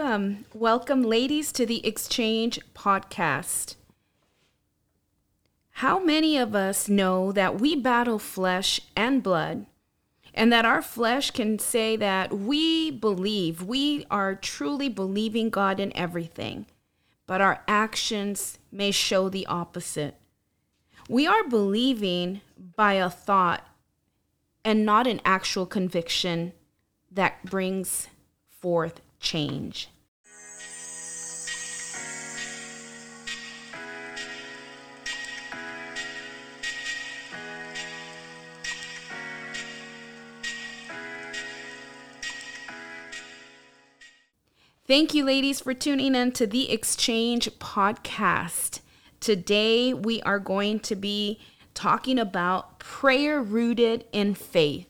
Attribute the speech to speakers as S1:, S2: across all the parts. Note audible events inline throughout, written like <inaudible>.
S1: welcome. Welcome, ladies, to the Exchange Podcast. How many of us know that we battle flesh and blood, and that our flesh can say that we believe, we are truly believing God in everything, but our actions may show the opposite? We are believing by a thought and not an actual conviction that brings forth change. Thank you, ladies, for tuning in to the Exchange podcast. Today, we are going to be talking about prayer rooted in faith.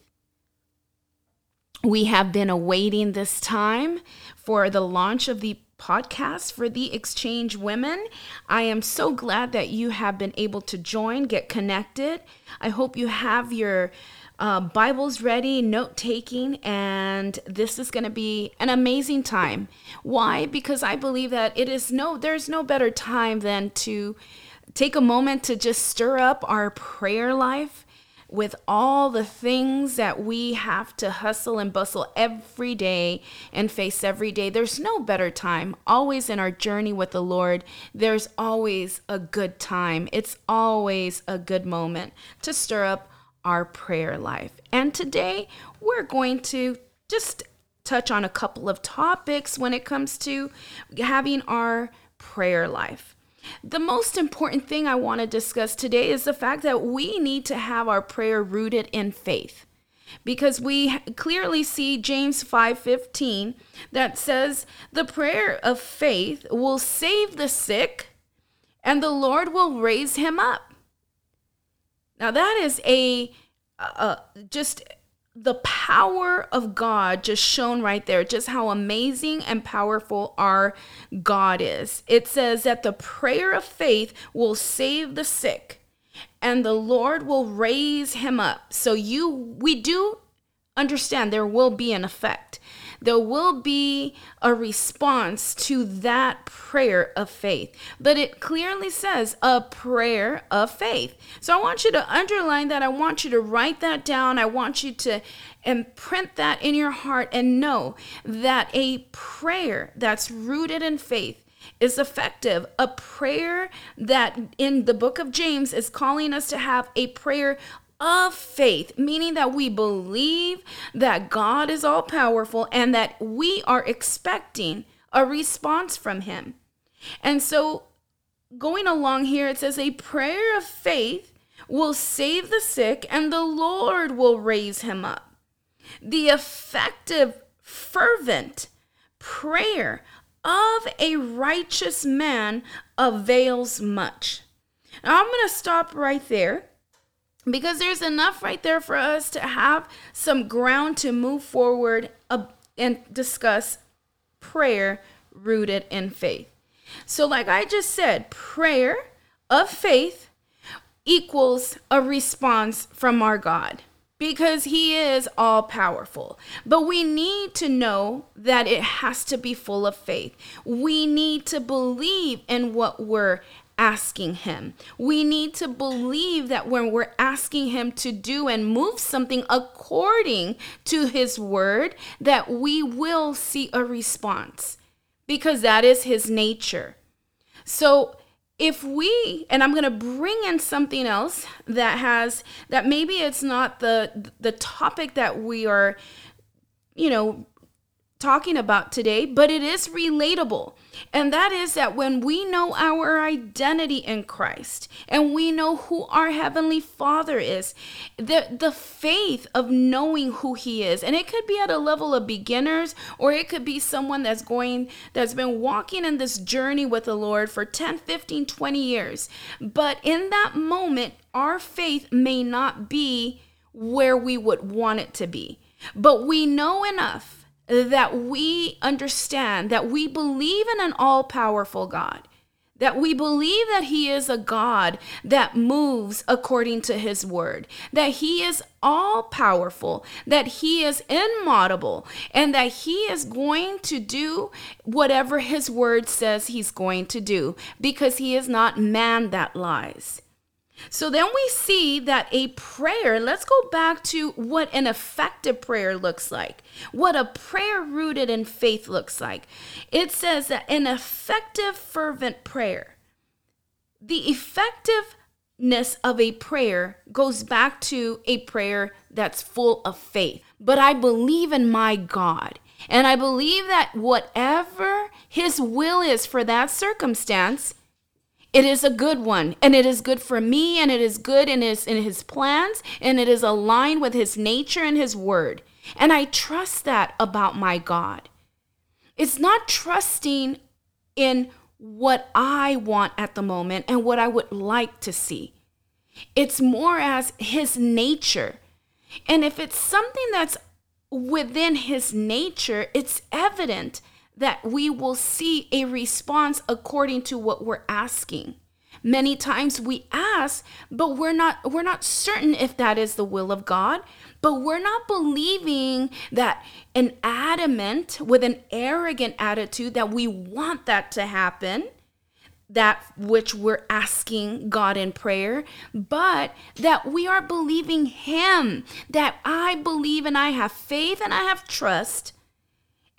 S1: We have been awaiting this time for the launch of the podcast for the Exchange Women. I am so glad that you have been able to join, get connected. I hope you have your uh, Bibles ready, note taking, and this is going to be an amazing time. Why? Because I believe that it is no, there's no better time than to take a moment to just stir up our prayer life with all the things that we have to hustle and bustle every day and face every day, there's no better time. Always in our journey with the Lord, there's always a good time. It's always a good moment to stir up our prayer life. And today, we're going to just touch on a couple of topics when it comes to having our prayer life. The most important thing I want to discuss today is the fact that we need to have our prayer rooted in faith. Because we clearly see James 5:15 that says the prayer of faith will save the sick and the Lord will raise him up. Now that is a uh, just the power of God just shown right there, just how amazing and powerful our God is. It says that the prayer of faith will save the sick and the Lord will raise him up. So you we do understand there will be an effect there will be a response to that prayer of faith. But it clearly says a prayer of faith. So I want you to underline that. I want you to write that down. I want you to imprint that in your heart and know that a prayer that's rooted in faith is effective. A prayer that in the book of James is calling us to have a prayer of faith, meaning that we believe that God is all powerful and that we are expecting a response from Him. And so, going along here, it says, A prayer of faith will save the sick and the Lord will raise him up. The effective, fervent prayer of a righteous man avails much. Now, I'm going to stop right there because there's enough right there for us to have some ground to move forward and discuss prayer rooted in faith. So, like I just said, prayer of faith equals a response from our God because he is all powerful. But we need to know that it has to be full of faith. We need to believe in what we're asking Him. We need to believe that when we're asking Him to do and move something according to His word, that we will see a response because that is His nature. So, if we and i'm going to bring in something else that has that maybe it's not the the topic that we are you know talking about today, but it is relatable. And that is that when we know our identity in Christ and we know who our heavenly Father is, the the faith of knowing who he is. And it could be at a level of beginners or it could be someone that's going that's been walking in this journey with the Lord for 10, 15, 20 years. But in that moment, our faith may not be where we would want it to be. But we know enough that we understand that we believe in an all powerful God, that we believe that He is a God that moves according to His word, that He is all powerful, that He is immutable, and that He is going to do whatever His word says He's going to do because He is not man that lies. So then we see that a prayer, let's go back to what an effective prayer looks like, what a prayer rooted in faith looks like. It says that an effective, fervent prayer, the effectiveness of a prayer goes back to a prayer that's full of faith. But I believe in my God. And I believe that whatever his will is for that circumstance, it is a good one, and it is good for me, and it is good in his in his plans, and it is aligned with his nature and his word. And I trust that about my God. It's not trusting in what I want at the moment and what I would like to see. It's more as his nature. And if it's something that's within his nature, it's evident that we will see a response according to what we're asking. Many times we ask, but we're not we're not certain if that is the will of God, but we're not believing that an adamant with an arrogant attitude that we want that to happen that which we're asking God in prayer, but that we are believing Him, that I believe and I have faith and I have trust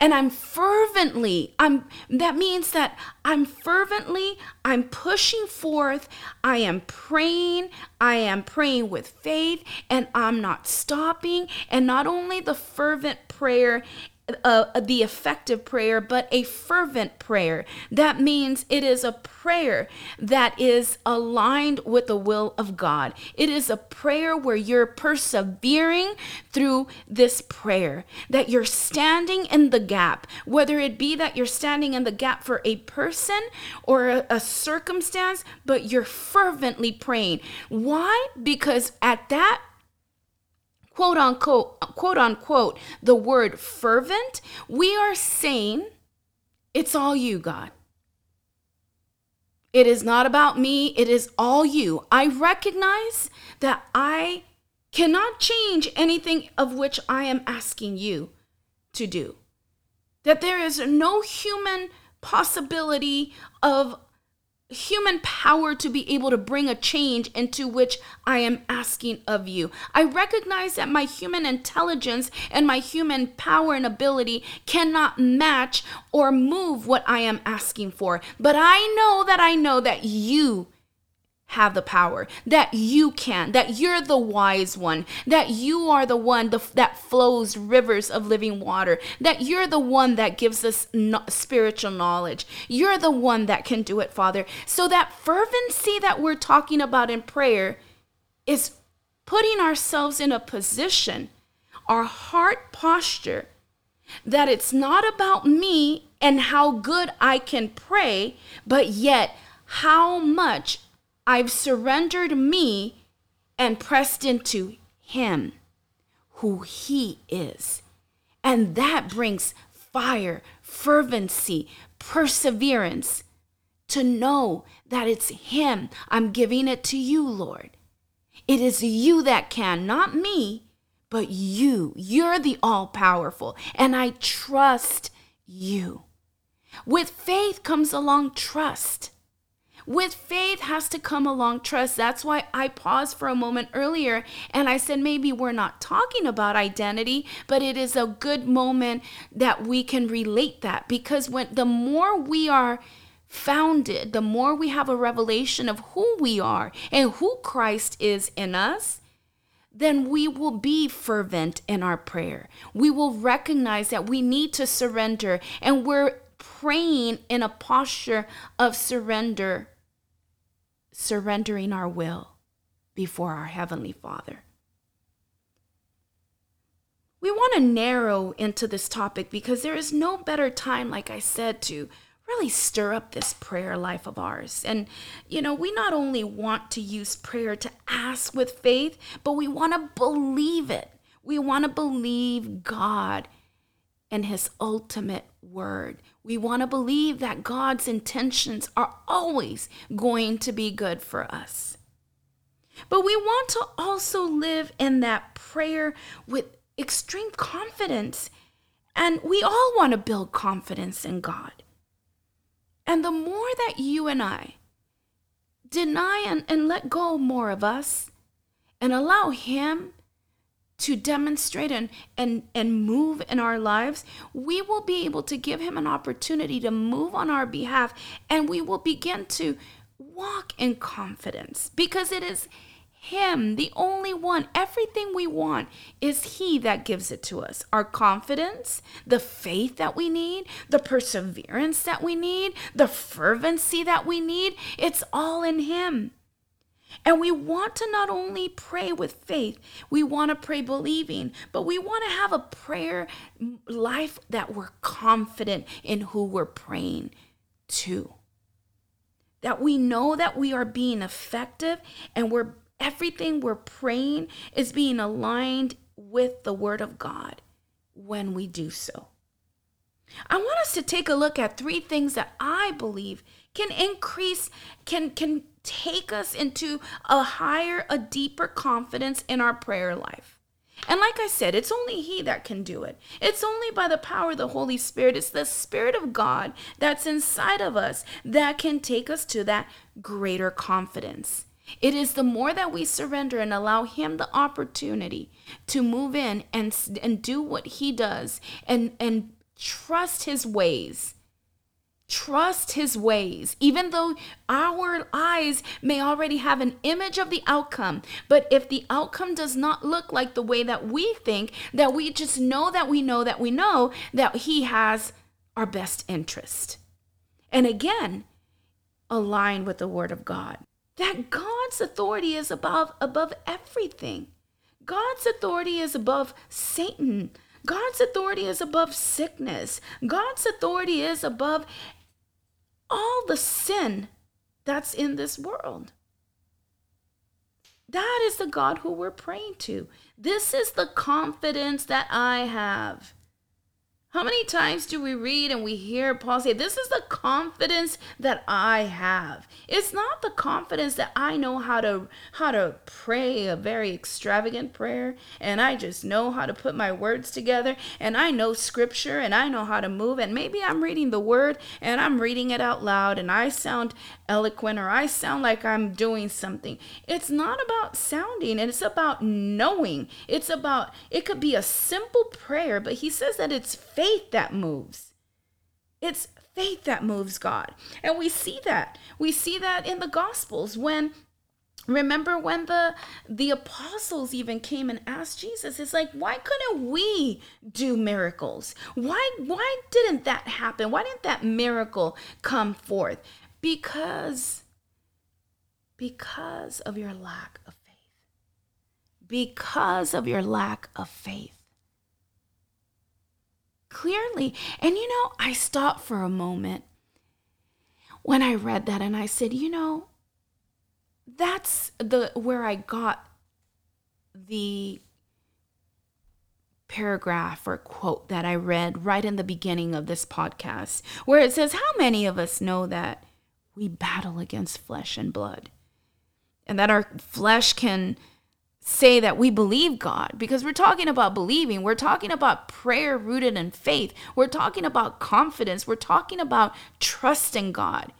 S1: and I'm fervently I'm that means that I'm fervently I'm pushing forth I am praying I am praying with faith and I'm not stopping. And not only the fervent prayer the effective prayer, but a fervent prayer. That means it is a prayer that is aligned with the will of God. It is a prayer where you're persevering through this prayer, that you're standing in the gap, whether it be that you're standing in the gap for a person or a, a circumstance, but you're fervently praying. Why? Because at that quote unquote, quote unquote, the word fervent, we are saying, it's all you, God. It is not about me, it is all you. I recognize that I cannot change anything of which I am asking you to do. That there is no human possibility of human power to be able to bring a change into which I am asking of you. I recognize that my human intelligence and my human power and ability cannot match or move what I am asking for. But I know that I know that you have the power, that you can, that you're the wise one, that you are the one the, that flows rivers of living water, that you're the one that gives us no, spiritual knowledge. You're the one that can do it, Father. So that fervency that we're talking about in prayer is putting ourselves in a position, our heart posture, that it's not about me and how good I can pray, but yet how much I've surrendered me and pressed into Him, who He is. And that brings fire, fervency, perseverance to know that it's Him. I'm giving it to you, Lord. It is you that can, not me, but you. You're the all powerful, and I trust you. With faith comes along trust. With faith has to come along trust. That's why I paused for a moment earlier and I said maybe we're not talking about identity, but it is a good moment that we can relate that because when the more we are founded, the more we have a revelation of who we are and who Christ is in us, then we will be fervent in our prayer. We will recognize that we need to surrender and we're praying in a posture of surrender surrendering our will before our Heavenly Father. We want to narrow into this topic because there is no better time, like I said, to really stir up this prayer life of ours. And, you know, we not only want to use prayer to ask with faith, but we want to believe it. We want to believe God and His ultimate word. We want to believe that God's intentions are always going to be good for us. But we want to also live in that prayer with extreme confidence. And we all want to build confidence in God. And the more that you and I deny and, and let go more of us and allow Him to demonstrate and, and, and move in our lives, we will be able to give Him an opportunity to move on our behalf and we will begin to walk in confidence because it is him, the only one. Everything we want is He that gives it to us. Our confidence, the faith that we need, the perseverance that we need, the fervency that we need, it's all in Him. And we want to not only pray with faith, we want to pray believing, but we want to have a prayer life that we're confident in who we're praying to. That we know that we are being effective and we're everything we're praying is being aligned with the Word of God when we do so. I want us to take a look at three things that I believe can increase, can, can take us into a higher, a deeper confidence in our prayer life. And like I said, it's only He that can do it. It's only by the power of the Holy Spirit. It's the Spirit of God that's inside of us that can take us to that greater confidence. It is the more that we surrender and allow Him the opportunity to move in and, and do what He does and, and trust His ways. Trust His ways, even though our eyes may already have an image of the outcome. But if the outcome does not look like the way that we think, that we just know that we know that we know that He has our best interest. And again, align with the Word of God that God's authority is above above everything. God's authority is above Satan. God's authority is above sickness. God's authority is above all the sin that's in this world. That is the God who we're praying to. This is the confidence that I have. How many times do we read and we hear Paul say, This is the confidence that I have? It's not the confidence that I know how to how to pray a very extravagant prayer and I just know how to put my words together and I know scripture and I know how to move and maybe I'm reading the word and I'm reading it out loud and I sound eloquent or I sound like I'm doing something. It's not about sounding, it's about knowing. It's about it could be a simple prayer, but he says that it's that moves. It's faith that moves God. And we see that. We see that in the Gospels when remember when the the apostles even came and asked jesus it's like why couldn't we do miracles why why didn't that happen why didn't that miracle come forth because because of your lack of faith because of your lack of faith clearly. And you know, I stopped for a moment when I read that and I said, you know, that's the where I got the paragraph or quote that I read right in the beginning of this podcast, where it says, How many of us know that we battle against flesh and blood? And that our flesh can say that we believe God because we're talking about believing. We're talking about prayer rooted in faith. We're talking about confidence. We're talking about trusting God.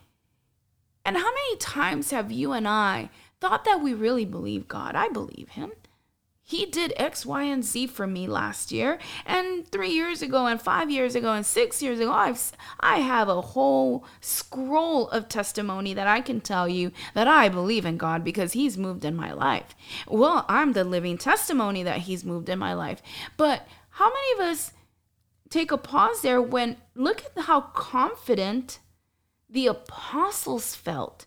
S1: And how many times have you and I thought that we really believe God? I believe Him. He did X, Y, and Z for me last year, and three years ago, and five years ago, and six years ago. I've I have a whole scroll of testimony that I can tell you that I believe in God because He's moved in my life. Well, I'm the living testimony that He's moved in my life. But how many of us take a pause there when look at how confident the apostles felt?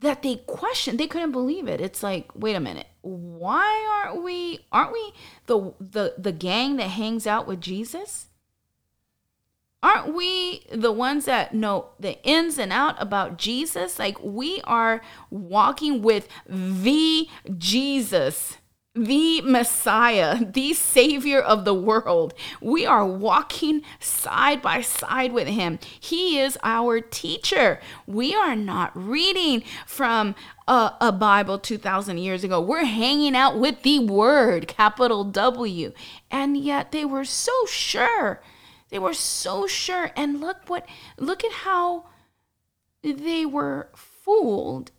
S1: That they questioned they couldn't believe it. It's like wait a minute. Why aren't we aren't we the the the gang that hangs out with jesus? Aren't we the ones that know the ins and out about jesus? Like we are walking with the jesus the Messiah, the Savior of the world. We are walking side by side with Him. He is our teacher. We are not reading from a, a, Bible 2,000 years ago. We're hanging out with the Word, capital W. And yet they were so sure. They were so sure. And look what, look at how they were fooled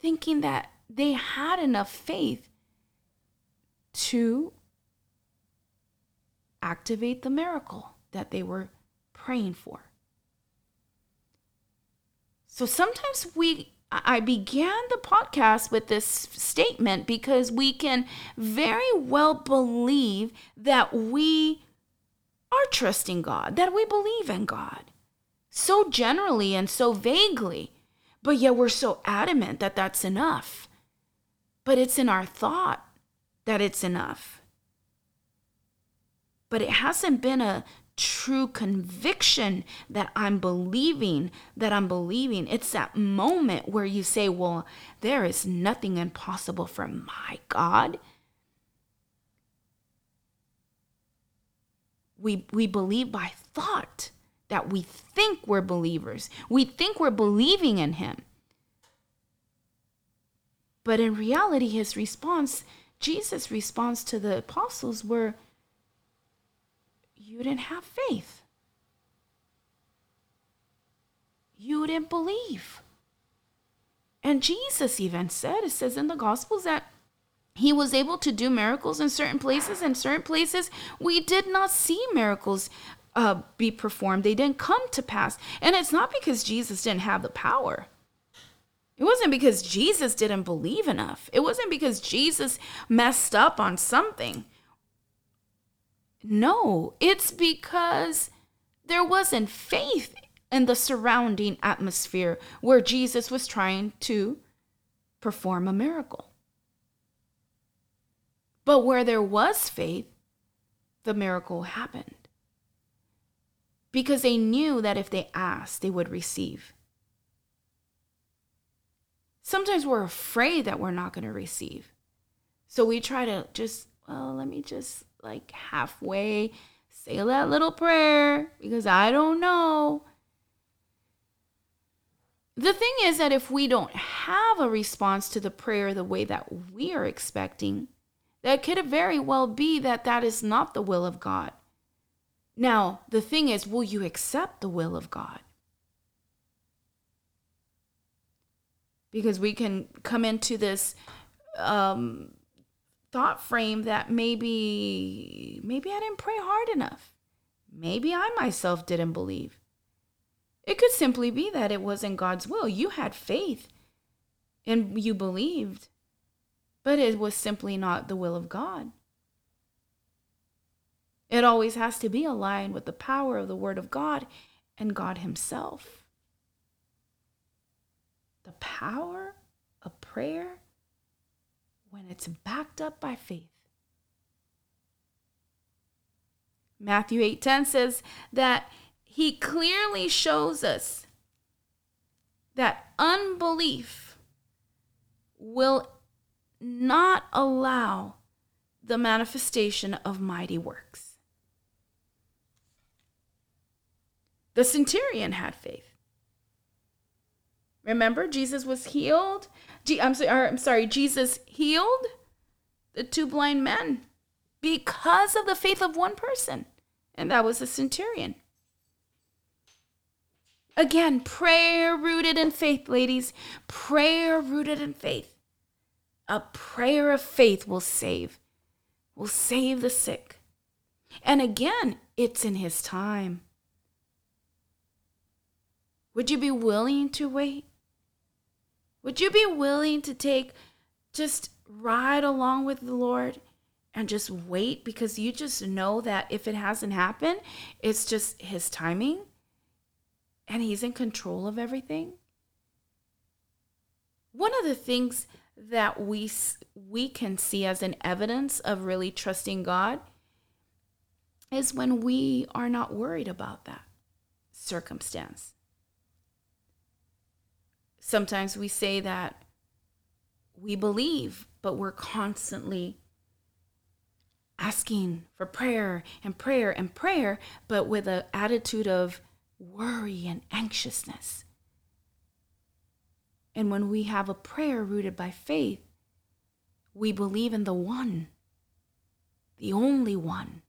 S1: thinking that they had enough faith to activate the miracle that they were praying for. So sometimes we I began the podcast with this statement because we can very well believe that we are trusting God, that we believe in God so generally and so vaguely, but yet we're so adamant that that's enough. But it's in our thought that it's enough. But it hasn't been a true conviction that I'm believing, that I'm believing. It's that moment where you say, Well, there is nothing impossible for my God. We, we believe by thought that we think we're believers. We think we're believing in Him. But in reality, His response Jesus' response to the apostles were, You didn't have faith. You didn't believe. And Jesus even said, it says in the Gospels that he was able to do miracles in certain places, and certain places we did not see miracles uh, be performed. They didn't come to pass. And it's not because Jesus didn't have the power. It wasn't because Jesus didn't believe enough. It wasn't because Jesus messed up on something. No, it's because there wasn't faith in the surrounding atmosphere where Jesus was trying to perform a miracle. But where there was faith, the miracle happened. Because they knew that if they asked, they would receive. Sometimes we're afraid that we're not going to receive. So we try to just, well, let me just like halfway say that little prayer because I don't know. The thing is that if we don't have a response to the prayer the way that we are expecting, that could very well be that that is not the will of God. Now, the thing is, will you accept the will of God? Because we can come into this um, thought frame that maybe maybe I didn't pray hard enough. Maybe I myself didn't believe. It could simply be that it wasn't God's will. You had faith and you believed, but it was simply not the will of God. It always has to be aligned with the power of the Word of God and God Himself the power of prayer when it's backed up by faith. Matthew 8:10 says that he clearly shows us that unbelief will not allow the manifestation of mighty works. The centurion had faith. Remember, Jesus was healed. I'm sorry, I'm sorry, Jesus healed the two blind men because of the faith of one person, and that was the centurion. Again, prayer rooted in faith, ladies. Prayer rooted in faith. A prayer of faith will save, will save the sick. And again, it's in His time. Would you be willing to wait? Would you be willing to take just ride along with the Lord and just wait because you just know that if it hasn't happened, it's just His timing and He's in control of everything? One of the things that we we can see as an evidence of really trusting God is when we are not worried about that circumstance. Sometimes we say that we believe, but we're constantly asking for prayer and prayer and prayer, but with an attitude of worry and anxiousness. And when we have a prayer rooted by faith, we believe in the one, the only one,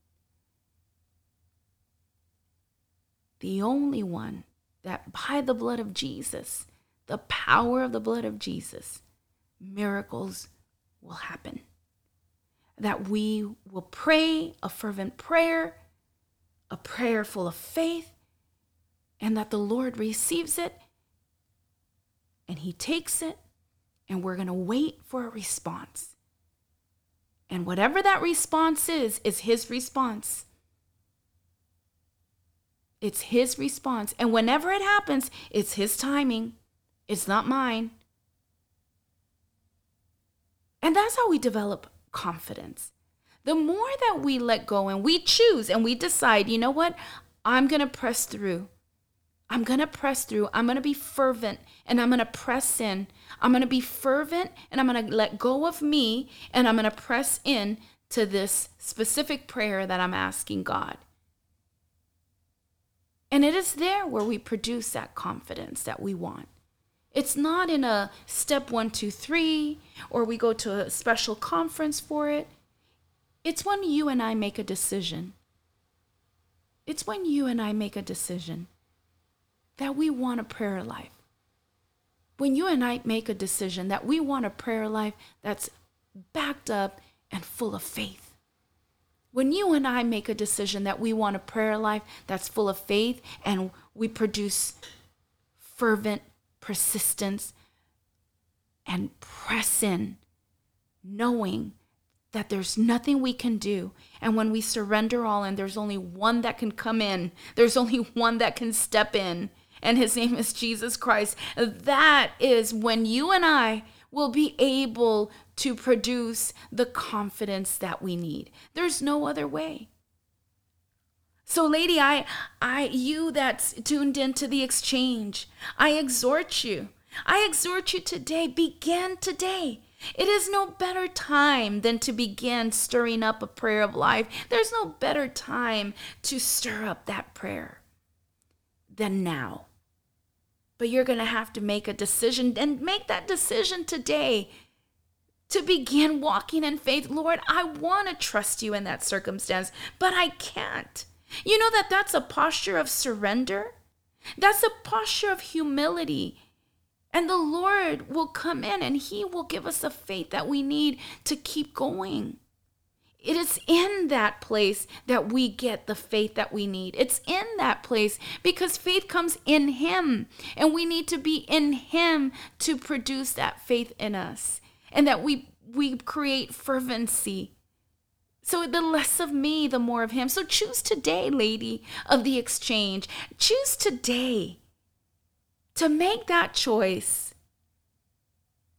S1: the only one that by the blood of Jesus, the power of the blood of Jesus, miracles will happen. That we will pray a fervent prayer, a prayer full of faith, and that the Lord receives it and He takes it, and we're going to wait for a response. And whatever that response is, is His response. It's His response. And whenever it happens, it's His timing, it's not mine. And that's how we develop confidence. The more that we let go and we choose and we decide, you know what? I'm going to press through. I'm going to press through. I'm going to be fervent and I'm going to press in. I'm going to be fervent and I'm going to let go of me and I'm going to press in to this specific prayer that I'm asking God. And it is there where we produce that confidence that we want. It's not in a step one, two, three, or we go to a special conference for it. It's when you and I make a decision. It's when you and I make a decision that we want a prayer life. When you and I make a decision that we want a prayer life that's backed up and full of faith. When you and I make a decision that we want a prayer life that's full of faith and we produce fervent persistence, and press in, knowing that there's nothing we can do. And when we surrender all and there's only one that can come in, there's only <laughs> one that can step in, and his name is Jesus Christ. That is when you and I will be able to produce the confidence that we need. There's no other way. So lady, I I you that's tuned into the exchange, I exhort you. I exhort you today, begin today. It is no better time than to begin stirring up a prayer of life. There's no better time to stir up that prayer than now. But you're going to have to make a decision and make that decision today to begin walking in faith. Lord, I want to trust you in that circumstance, but I can't. You know that that's a posture of surrender? That's a posture of humility. And the Lord will come in and He will give us the faith that we need to keep going. It is in that place that we get the faith that we need. It's in that place because faith comes in Him, and we need to be in Him to produce that faith in us, and that we we create fervency so the less of me, the more of him. So choose today, lady of the exchange. Choose today to make that choice,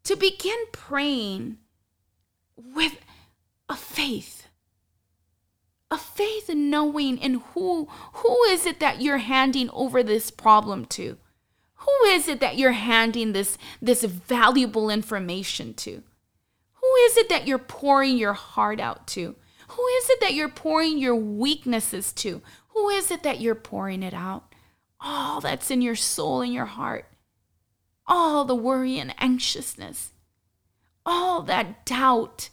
S1: to begin praying with a faith. A faith in knowing in who who is it that you're handing over this problem to? Who is it that you're handing this this valuable information to? Who is it that you're pouring your heart out to? Who is it that you're pouring your weaknesses to? Who is it that you're pouring it out? All that's in your soul and your heart. All the worry and anxiousness. All that doubt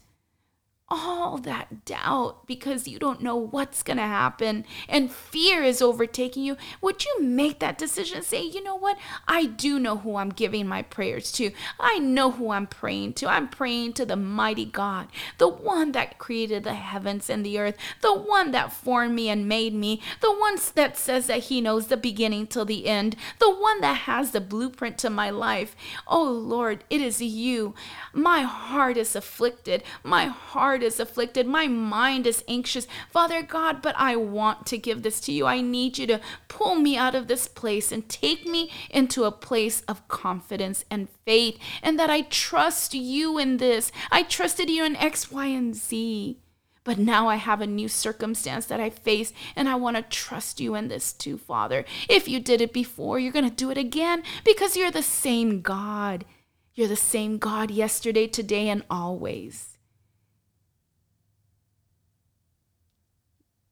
S1: all that doubt because you don't know what's going to happen and fear is overtaking you, would you make that decision? Say, you know what? I do know who I'm giving my prayers to. I know who I'm praying to. I'm praying to the mighty God, the one that created the heavens and the earth, the one that formed me and made me, the one that says that he knows the beginning till the end, the one that has the blueprint to my life. Oh Lord, it is you. My heart is afflicted. My heart heart is afflicted. My mind is anxious. Father God, but I want to give this to you. I need you to pull me out of this place and take me into a place of confidence and faith, and that I trust you in this. I trusted you in X, Y, and Z. But now I have a new circumstance that I face, and I want to trust you in this too, Father. If you did it before, you're going to do it again because you're the same God. You're the same God yesterday, today, and always.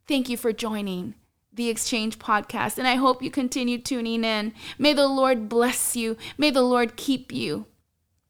S1: Thank you for joining the Exchange podcast, and I hope you continue tuning in. May the Lord bless you. May the Lord keep you.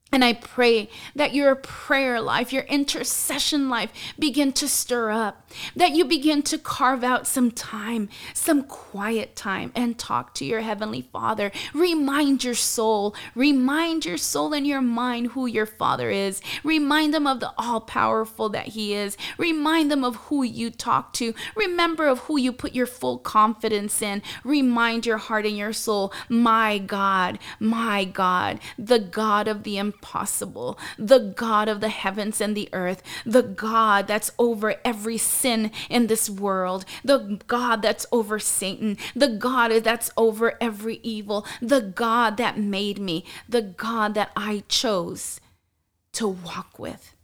S1: And I pray that your prayer life, your intercession life begin to stir up, that you begin to carve out some time, some quiet time, and talk to your Heavenly Father. Remind your soul, remind your soul and your mind who your Father is. Remind them of the all powerful that He is. Remind them of who you talk to. Remember of who you put your full confidence in. Remind your heart and your soul, my God, my God, the God of the impossible, the God of the heavens and the earth, the God that's over every sin in this world, the God that's over Satan, the God that's over every evil, the God that made me, the God that I chose to walk with.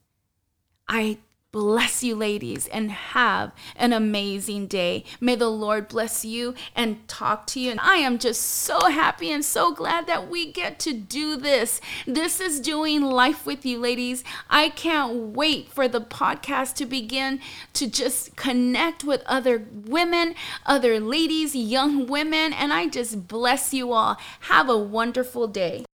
S1: I bless you, ladies, and have an amazing day. May the Lord bless you and talk to you. And I am just so happy and so glad that we get to do this. This is doing life with you, ladies. I can't wait for the podcast to begin to just connect with other women, other ladies, young women, and I just bless you all. Have a wonderful day.